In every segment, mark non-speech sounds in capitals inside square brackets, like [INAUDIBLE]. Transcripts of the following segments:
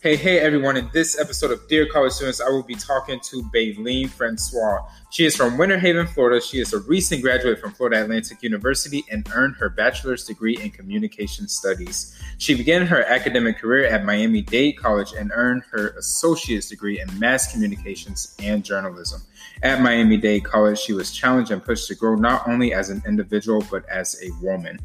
Hey, hey, everyone. In this episode of Dear College Students, I will be talking to Baleen Francois. She is from Winter Haven, Florida. She is a recent graduate from Florida Atlantic University and earned her bachelor's degree in communication studies. She began her academic career at Miami Dade College and earned her associate's degree in mass communications and journalism. At Miami Dade College, she was challenged and pushed to grow not only as an individual, but as a woman.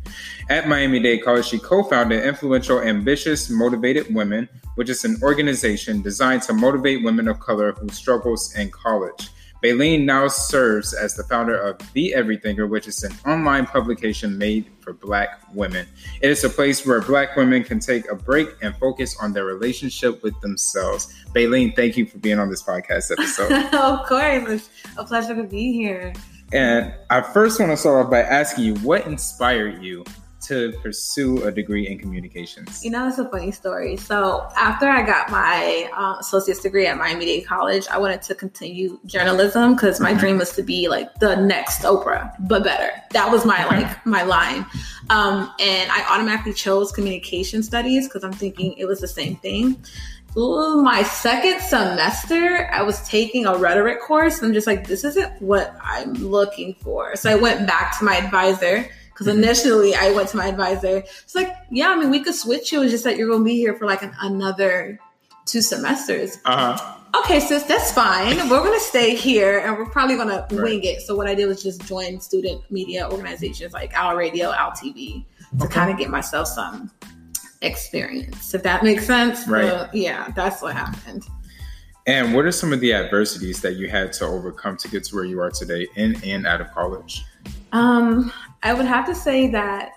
At Miami Dade College, she co founded Influential Ambitious Motivated Women, which is an organization designed to motivate women of color who struggles in college. Baleen now serves as the founder of The Everythinker, which is an online publication made for Black women. It is a place where Black women can take a break and focus on their relationship with themselves. Baleen, thank you for being on this podcast episode. [LAUGHS] of course, it's a pleasure to be here. And I first want to start off by asking you what inspired you to pursue a degree in communications? You know, it's a funny story. So after I got my uh, associate's degree at Miami Dade College, I wanted to continue journalism because my mm-hmm. dream was to be like the next Oprah, but better. That was my like my line. Um, and I automatically chose communication studies because I'm thinking it was the same thing. Ooh, my second semester, I was taking a rhetoric course. and I'm just like, this isn't what I'm looking for. So I went back to my advisor because initially I went to my advisor. It's like, yeah, I mean, we could switch you. It's just that you're going to be here for like an, another two semesters. Uh-huh. Okay, sis, that's fine. We're going to stay here and we're probably going right. to wing it. So what I did was just join student media organizations like Owl Radio, Owl TV to okay. kind of get myself some experience, if that makes sense. Right. Uh, yeah, that's what happened. And what are some of the adversities that you had to overcome to get to where you are today in and out of college? Um, I would have to say that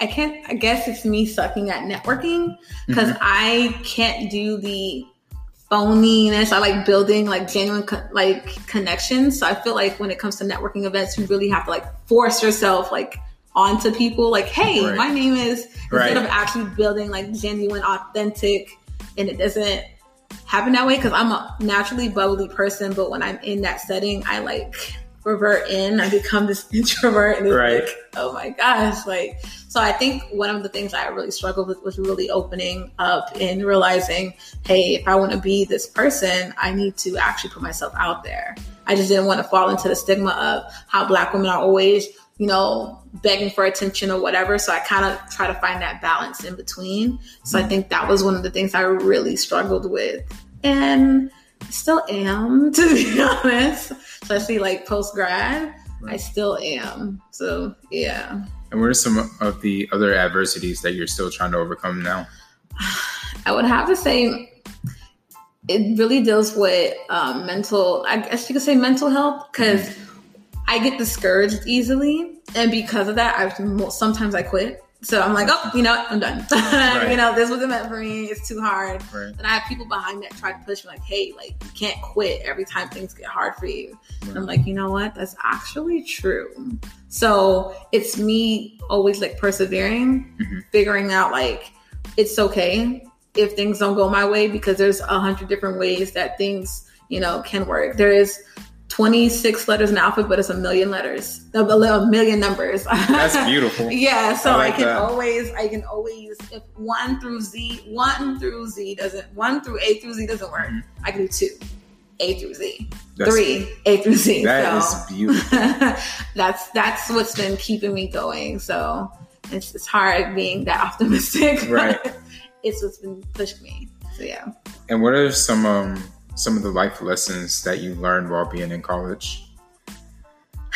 I can't, I guess it's me sucking at networking because mm-hmm. I can't do the phoniness. I like building like genuine co- like connections. So I feel like when it comes to networking events, you really have to like force yourself like onto people. Like, hey, right. my name is right. instead of actually building like genuine, authentic, and it doesn't happen that way because I'm a naturally bubbly person. But when I'm in that setting, I like revert in. I become this [LAUGHS] introvert, and right. like, oh my gosh, like. So I think one of the things I really struggled with was really opening up and realizing, hey, if I want to be this person, I need to actually put myself out there. I just didn't want to fall into the stigma of how Black women are always, you know, begging for attention or whatever. So I kind of try to find that balance in between. So I think that was one of the things I really struggled with. And I still am, [LAUGHS] to be honest. Especially like post grad, right. I still am. So yeah. And what are some of the other adversities that you're still trying to overcome now? [SIGHS] I would have to say it really deals with um, mental, I guess you could say mental health, because mm-hmm. I get discouraged easily. And because of that, I sometimes I quit. So I'm like, oh, you know what? I'm done. [LAUGHS] Right. you know, this wasn't meant for me. It's too hard. Right. And I have people behind that try to push me like, hey, like you can't quit every time things get hard for you. Right. I'm like, you know what? That's actually true. So it's me always like persevering, mm-hmm. figuring out like it's okay if things don't go my way because there's a hundred different ways that things, you know, can work. There is 26 letters in the alphabet, but it's a million letters, a, million numbers. [LAUGHS] That's beautiful. yeah, so I, like I can that. always, I can always, if one through Z, one through Z doesn't, one through A through Z doesn't work, mm-hmm. I can do two, A through Z, that's, three, A through Z. That so, is beautiful. [LAUGHS] that's that's what's been keeping me going. So it's it's hard being that optimistic. [LAUGHS] Right. it's what's been pushing me. So yeah. And what are some um some of the life lessons that you learned while being in college? [LAUGHS]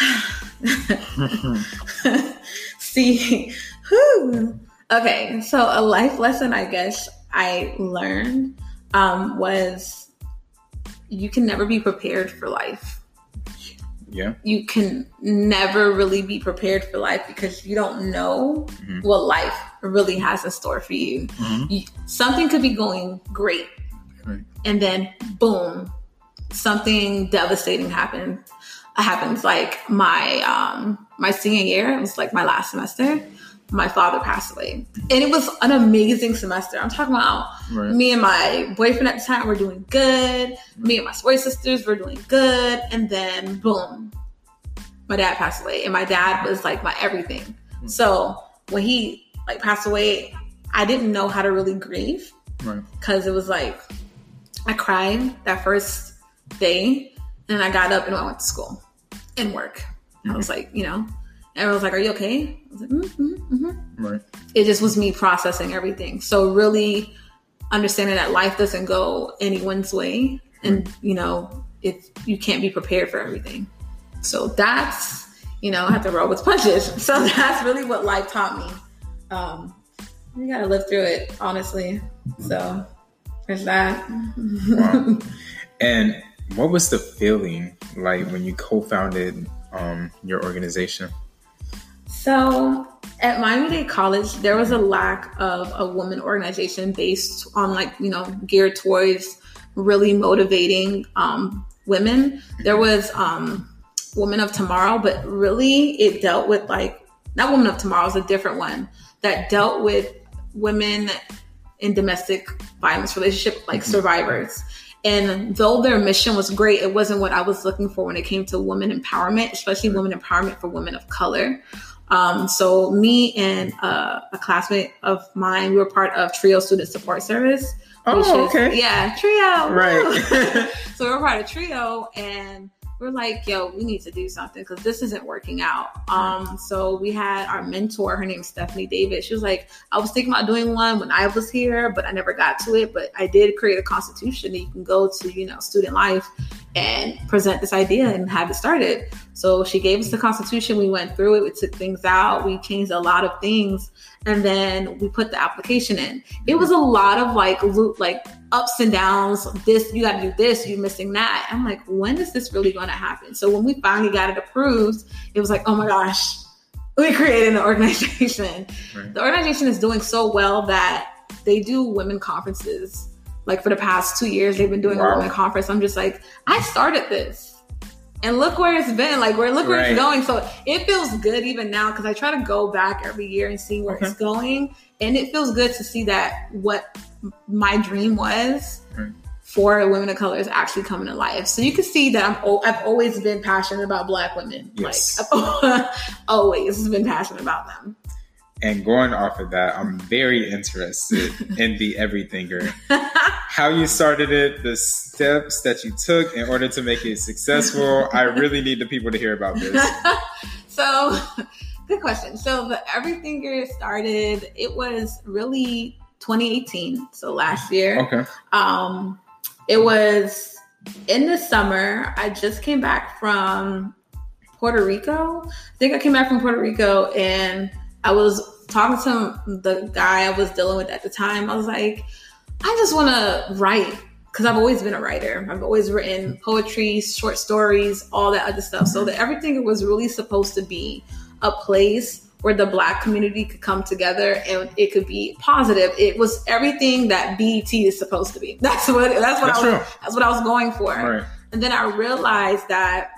See, whew. okay, so a life lesson I guess I learned um, was you can never be prepared for life. Yeah. You can never really be prepared for life because you don't know mm-hmm. what life really has in store for you. Mm-hmm. you. Something could be going great and then boom, something devastating happened. Happens like my um my senior year. It was like my last semester. My father passed away, and it was an amazing semester. I'm talking about right. me and my boyfriend at the time were doing good. Me and my sorority sisters were doing good, and then boom, my dad passed away, and my dad was like my everything. Mm-hmm. So when he like passed away, I didn't know how to really grieve because right. it was like I cried that first day, and I got up and I went to school and work. Mm-hmm. I was like, you know, everyone was like, "Are you okay?" I was like, mm-hmm, mm-hmm. "Right." It just was me processing everything. So really understanding that life doesn't go anyone's way, and you know, if you can't be prepared for everything. So that's you know, I have to roll with punches. [LAUGHS] So that's really what life taught me. Um, you gotta live through it, honestly. So that. wow. [LAUGHS] And what was the feeling like when you co-founded um, your organization? So at Miami Dade College, there was a lack of a woman organization based on like you know geared towards really motivating um, women. There was um, Women of Tomorrow, but really it dealt with like not Women of Tomorrow is a different one that dealt with women in domestic violence relationship like mm-hmm. survivors. And though their mission was great, it wasn't what I was looking for when it came to women empowerment, especially women empowerment for women of color. Um, so me and uh, a classmate of mine, we were part of Trio Student Support Service. Oh, okay. Yeah, Trio. Right. [LAUGHS] so we were part of Trio, and we're like, yo, we need to do something because this isn't working out. Um, so we had our mentor, her name is Stephanie David. She was like, I was thinking about doing one when I was here, but I never got to it. But I did create a constitution that you can go to, you know, student life and present this idea and have it started. So she gave us the constitution. We went through it. We took things out. We changed a lot of things and then we put the application in. It was a lot of like loop, like ups and downs. This you got to do this. You're missing that. I'm like, when is this really going to happen? So when we finally got it approved, it was like, oh my gosh, [LAUGHS] we created an organization. Right. The organization is doing so well that they do women conferences. Like for the past two years, they've been doing wow. a women conference. I'm just like, I started this and look where it's been like where look where right. it's going so it feels good even now because i try to go back every year and see where okay. it's going and it feels good to see that what my dream was right. for women of color is actually coming to life so you can see that i'm i've always been passionate about black women yes. like [LAUGHS] i've always been passionate about them and going off of that, I'm very interested [LAUGHS] in the Everythinger. [LAUGHS] How you started it, the steps that you took in order to make it successful. I really need the people to hear about this. [LAUGHS] so, good question. So, the Everythinger started, it was really 2018, so last year. Okay. Um, it was in the summer. I just came back from Puerto Rico. I think I came back from Puerto Rico and I was talking to the guy I was dealing with at the time. I was like, I just want to write because I've always been a writer. I've always written poetry, short stories, all that other stuff. So that everything was really supposed to be a place where the black community could come together and it could be positive. It was everything that BET is supposed to be. [LAUGHS] That's what that's what that's I was true. that's what I was going for. Right. And then I realized that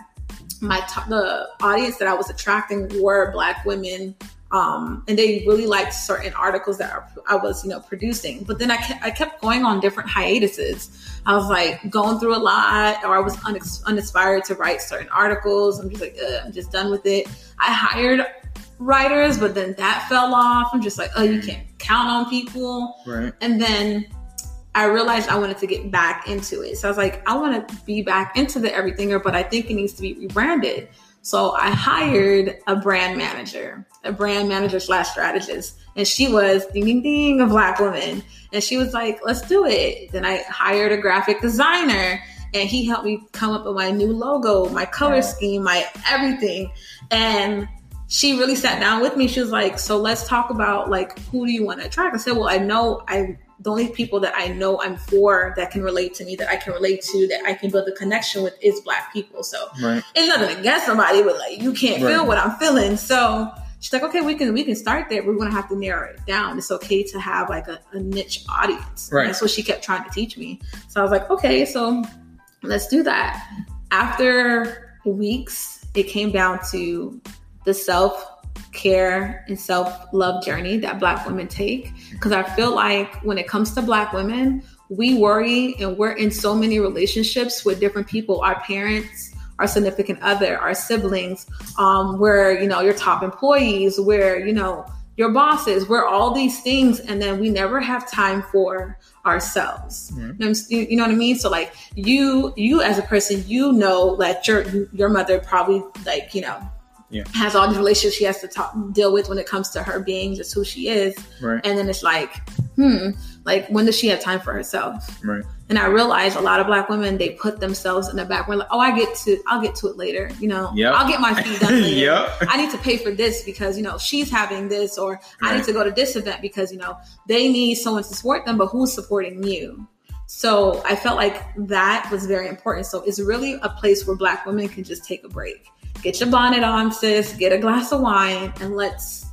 my t- the audience that I was attracting were black women um, and they really liked certain articles that I was, you know, producing. But then I kept, I kept going on different hiatuses. I was like going through a lot, or I was unex- uninspired to write certain articles. I'm just like, I'm just done with it. I hired writers, but then that fell off. I'm just like, oh, you can't count on people. Right. And then I realized I wanted to get back into it. So I was like, I want to be back into the everythinger, but I think it needs to be rebranded. So I hired a brand manager, a brand manager slash strategist, and she was ding ding ding a black woman, and she was like, "Let's do it." Then I hired a graphic designer, and he helped me come up with my new logo, my color scheme, my everything, and she really sat down with me. She was like, "So let's talk about like who do you want to attract?" I said, "Well, I know I the only people that I know I'm for that can relate to me, that I can relate to, that I can build a connection with is black people. So right. it's nothing against somebody, but like you can't right. feel what I'm feeling. So she's like, okay, we can we can start there. We're gonna have to narrow it down. It's okay to have like a, a niche audience. Right. that's what she kept trying to teach me. So I was like, okay, so let's do that. After weeks, it came down to the self care and self love journey that Black women take. Because I feel like when it comes to Black women, we worry and we're in so many relationships with different people, our parents, our significant other, our siblings, um, where, you know, your top employees, where, you know, your bosses. We're all these things, and then we never have time for ourselves. Mhm. You know- You know what I mean? So like you, you as a person, you know that your your mother probably like you know Yeah. has all these relationships she has to talk, deal with when it comes to her being just who she is, Right. and then it's like, hmm, like when does she have time for herself? Right. And I realized a lot of black women they put themselves in the back. We're like, oh, I get to, I'll get to it later. You know, Yep. I'll get my [LAUGHS] feet done later. Yep. I need to pay for this because you know she's having this, or I need to go to this event because you know they need someone to support them. But who's supporting you? So I felt like that was very important. So it's really a place where black women can just take a break. Get your bonnet on, sis. Get a glass of wine, and let's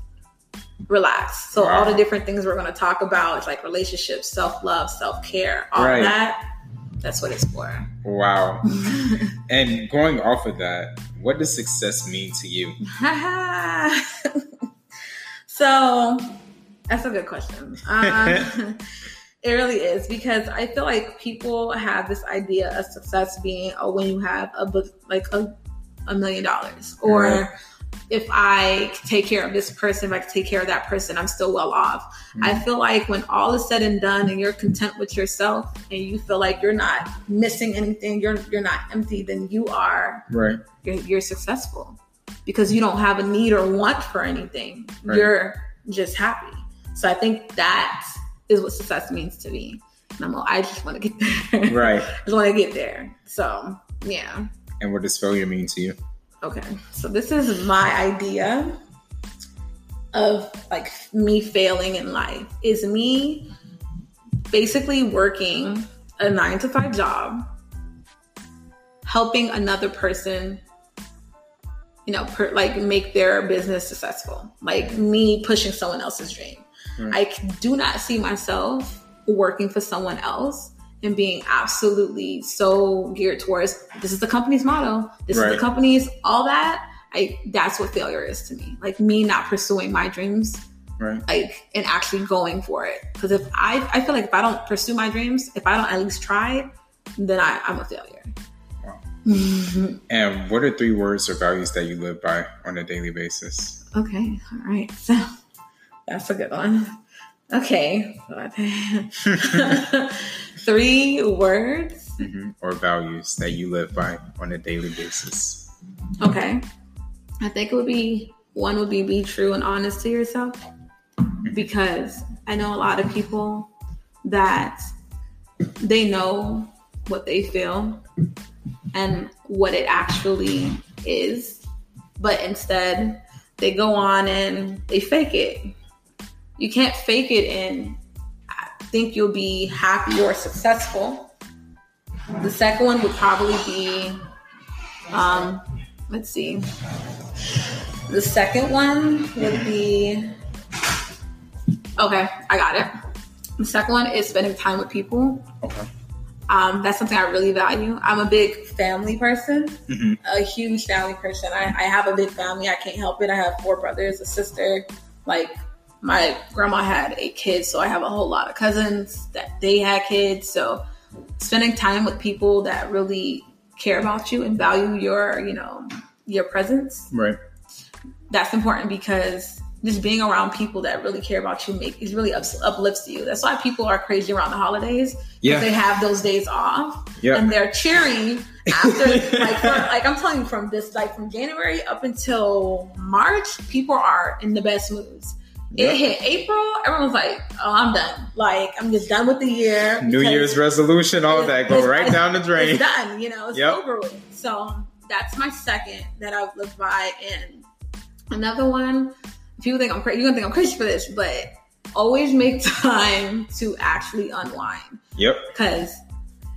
relax. So all the different things we're going to talk about, like relationships, self love, self care, all Right. that. That's what it's for. Wow. [LAUGHS] And going off of that, what does success mean to you? [LAUGHS] so that's a good question. Um, [LAUGHS] it really is because I feel like people have this idea of success being oh when you have a book like a, a million dollars or Right. if I take care of this person, if I take care of that person, I'm still well off. I mm-hmm. feel like when all is said and done and you're content with yourself and you feel like you're not missing anything, you're you're not empty, then you are Right. you're, you're successful because you don't have a need or want for anything. Right. You're just happy. So I think that is what success means to me. And I'm, I just want to get [LAUGHS] there. Right. I just want to get there. So yeah. And what does failure mean to you? Okay. So this is my idea of like me failing in life is me basically working a nine to five job, helping another person, you know, per, like make their business successful, like me pushing someone else's dream. Right. I do not see myself working for someone else and being absolutely so geared towards this is the company's motto, this is the company's all that. I that's what failure is to me. Like me not pursuing my dreams, Right. like and actually going for it. Because if I I feel like if I don't pursue my dreams, if I don't at least try, then I, I'm a failure. Wow. And what are three words or values that you live by on a daily basis? Okay, all right. So that's a good one. Okay. [LAUGHS] [LAUGHS] Three words. hmm Or values that you live by on a daily basis? Okay. I think it would be one would be be true and honest to yourself because I know a lot of people that they know what they feel and what it actually is, but instead they go on and they fake it. You can't fake it and think you'll be happy or successful. The second one would probably be um, let's see. The second one would be okay, I got it. The second one is spending time with people. Okay. Um, that's something I really value. I'm a big family person, Mhm. a huge family person. I, I have a big family. I can't help it. I have four brothers, a sister. Like my grandma had eight kids, so I have a whole lot of cousins that they had kids. So spending time with people that really care about you and value your, you know, your presence Right. that's important because just being around people that really care about you make is really ups, uplifts you. That's why people are crazy around the holidays. Yeah. they have those days off Yeah. and they're cheering after. [LAUGHS] like, from, like I'm telling you, from this, like from January up until March, people are in the best moods. It hit April, everyone's like, "Oh, I'm done. Like, I'm just done with the year." New Year's resolution, all that go right down the drain. It's done, you know, it's Yep. over with. So that's my second that I've lived by. And another one, people think I'm crazy. You're gonna think I'm crazy for this, but always make [LAUGHS] time to actually unwind Yep. because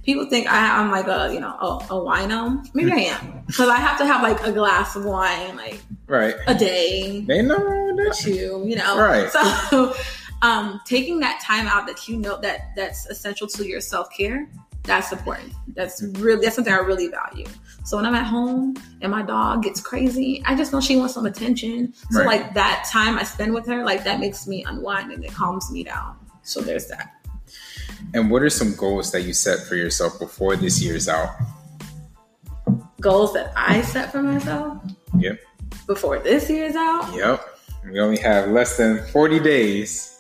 people think I, I'm like a you know a, a wino. Maybe I am because I have to have like a glass of wine like Right. a day Ain't nothing with that. you know. Right. So [LAUGHS] um taking that time out that you know that that's essential to your self-care, that's important. That's really that's something I really value. So when I'm at home and my dog gets crazy, I just know she wants some attention. So Right. like that time I spend with her, like that makes me unwind and it calms me down. So there's that. And what are some goals that you set for yourself before this year's out? Goals that I set for myself Yep. before this year's out. Yep. We only have less than 40 days.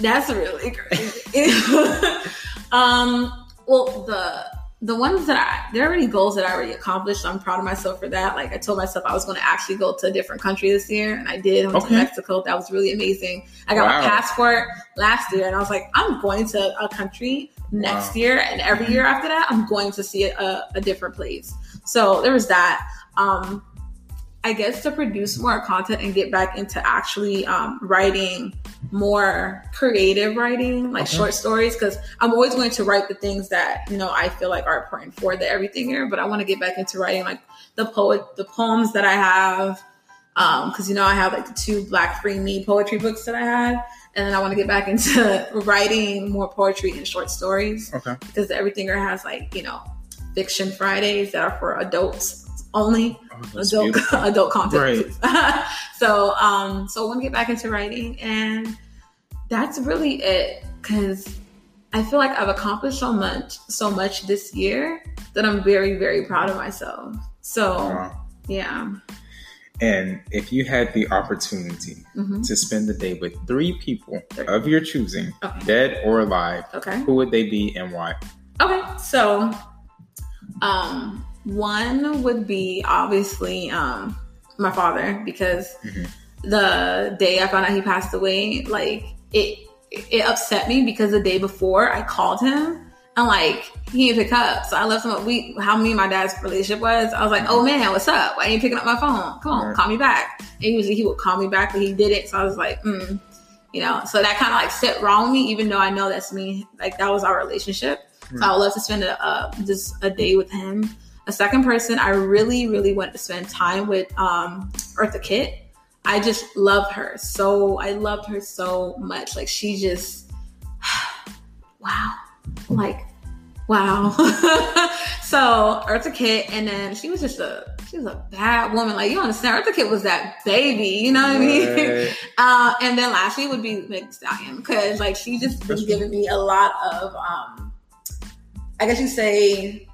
That's really crazy. [LAUGHS] um, well, the the ones that I there are already goals that I already accomplished. I'm proud of myself for that. Like I told myself I was going to actually go to a different country this year, and I did. I went Okay. to Mexico. That was really amazing. I got Wow. my passport last year, and I was like, I'm going to a country next Wow. year, and every year after that, I'm going to see a, a different place. So there was that. Um, I guess to produce more content and get back into actually um, writing more creative writing, like Okay. short stories, because I'm always going to write the things that you know I feel like are important for the Everythinger. But I want to get back into writing like the poet, the poems that I have, because you know I have like the two Black Free Me poetry books that I had, and then I want to get back into [LAUGHS] writing more poetry and short stories Okay. because the Everythinger has like you know fiction Fridays that are for adults only Oh, adult [LAUGHS] beautiful. adult content. Right. [LAUGHS] so um so I want to get back into writing and that's really it cuz I feel like I've accomplished so much so much this year that I'm very very proud of myself. So Wow. yeah. And if you had the opportunity hmm to spend the day with three people of your choosing, Okay. dead or alive, Okay. who would they be and why? Okay, so um one would be obviously um my father because Mhm. the day I found out he passed away, like it it upset me because the day before I called him and like he didn't pick up. So I left him a week how me and my dad's relationship was. I was like, Oh man, what's up? Why ain't you picking up my phone? Come on, Right. call me back. And usually he would call me back, but he didn't. So I was like, mm. you know, so that kind of like sit wrong with me, even though I know that's me. Like that was our relationship. So I would love to spend a, uh, just a day with him. A second person, I really, really want to spend time with um, Eartha Kitt. I just love her so. I loved her so much. Like she just, [SIGHS] wow, like wow. [LAUGHS] so Eartha Kitt, and then she was just a she was a bad woman. Like you understand, Eartha Kitt was that baby. You know what I mean? Right. [LAUGHS] Uh, and then lastly would be Meg Stallion because like she just been giving me a lot of um I guess you say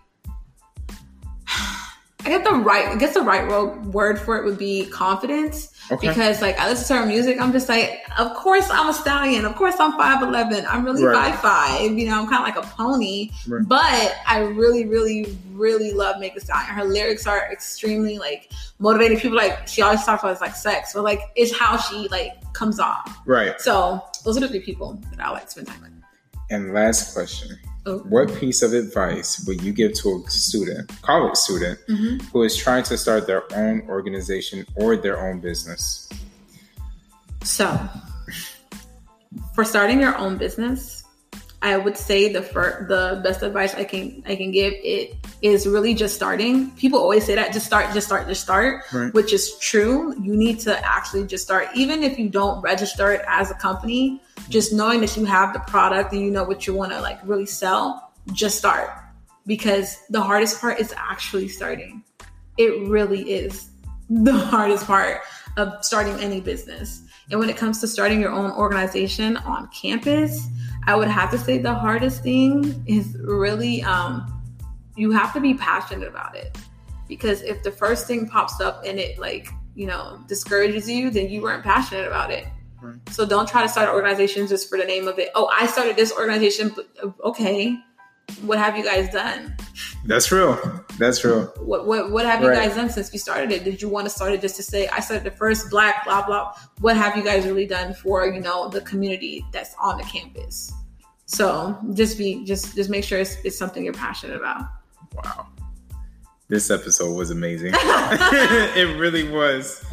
I get the right I guess the right word for it would be confidence Okay. because like I listen to her music I'm just like of course I'm a stallion of course I'm 5'11 I'm really Right. 5'5 you know I'm kind of like a pony Right. but I really really really love Meg Thee Stallion her lyrics are extremely like motivating people like she always talks about like sex but like it's how she like comes off Right. so those are the three people that I like to spend time with. And last question. Oh. What piece of advice would you give to a student, college student, Mm-hmm. who is trying to start their own organization or their own business? So, for starting your own business, I would say the fir- the best advice I can I can give it is really just starting. People always say that just start, just start, just start, Right. which is true. You need to actually just start, even if you don't register it as a company. Just knowing that you have the product and you know what you want to like really sell, just start because the hardest part is actually starting. It really is the [LAUGHS] hardest part of starting any business. And when it comes to starting your own organization on campus, I would have to say the hardest thing is really um, you have to be passionate about it. Because if the first thing pops up and it like, you know, discourages you, then you weren't passionate about it. Right. So don't try to start an organization just for the name of it. Oh, I started this organization, uh, okay. What have you guys done? That's real. That's real. What what what have you Right. guys done since you started it? Did you want to start it just to say I started the first black blah blah? What have you guys really done for you know the community that's on the campus? So just be just just make sure it's, it's something you're passionate about. Wow. This episode was amazing. [LAUGHS] [LAUGHS] it really was.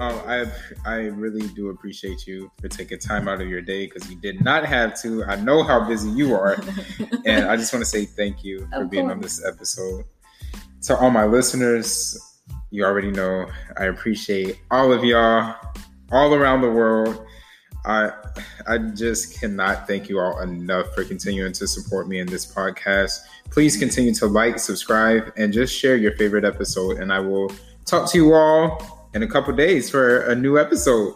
Um, I I really do appreciate you for taking time out of your day because you did not have to. I know how busy you are, [LAUGHS] and I just want to say thank you for Of being on this episode. To all my listeners, you already know I appreciate all of y'all all around the world. I I just cannot thank you all enough for continuing to support me in this podcast. Please continue to like, subscribe, and just share your favorite episode. And I will talk to you all in a couple days for a new episode.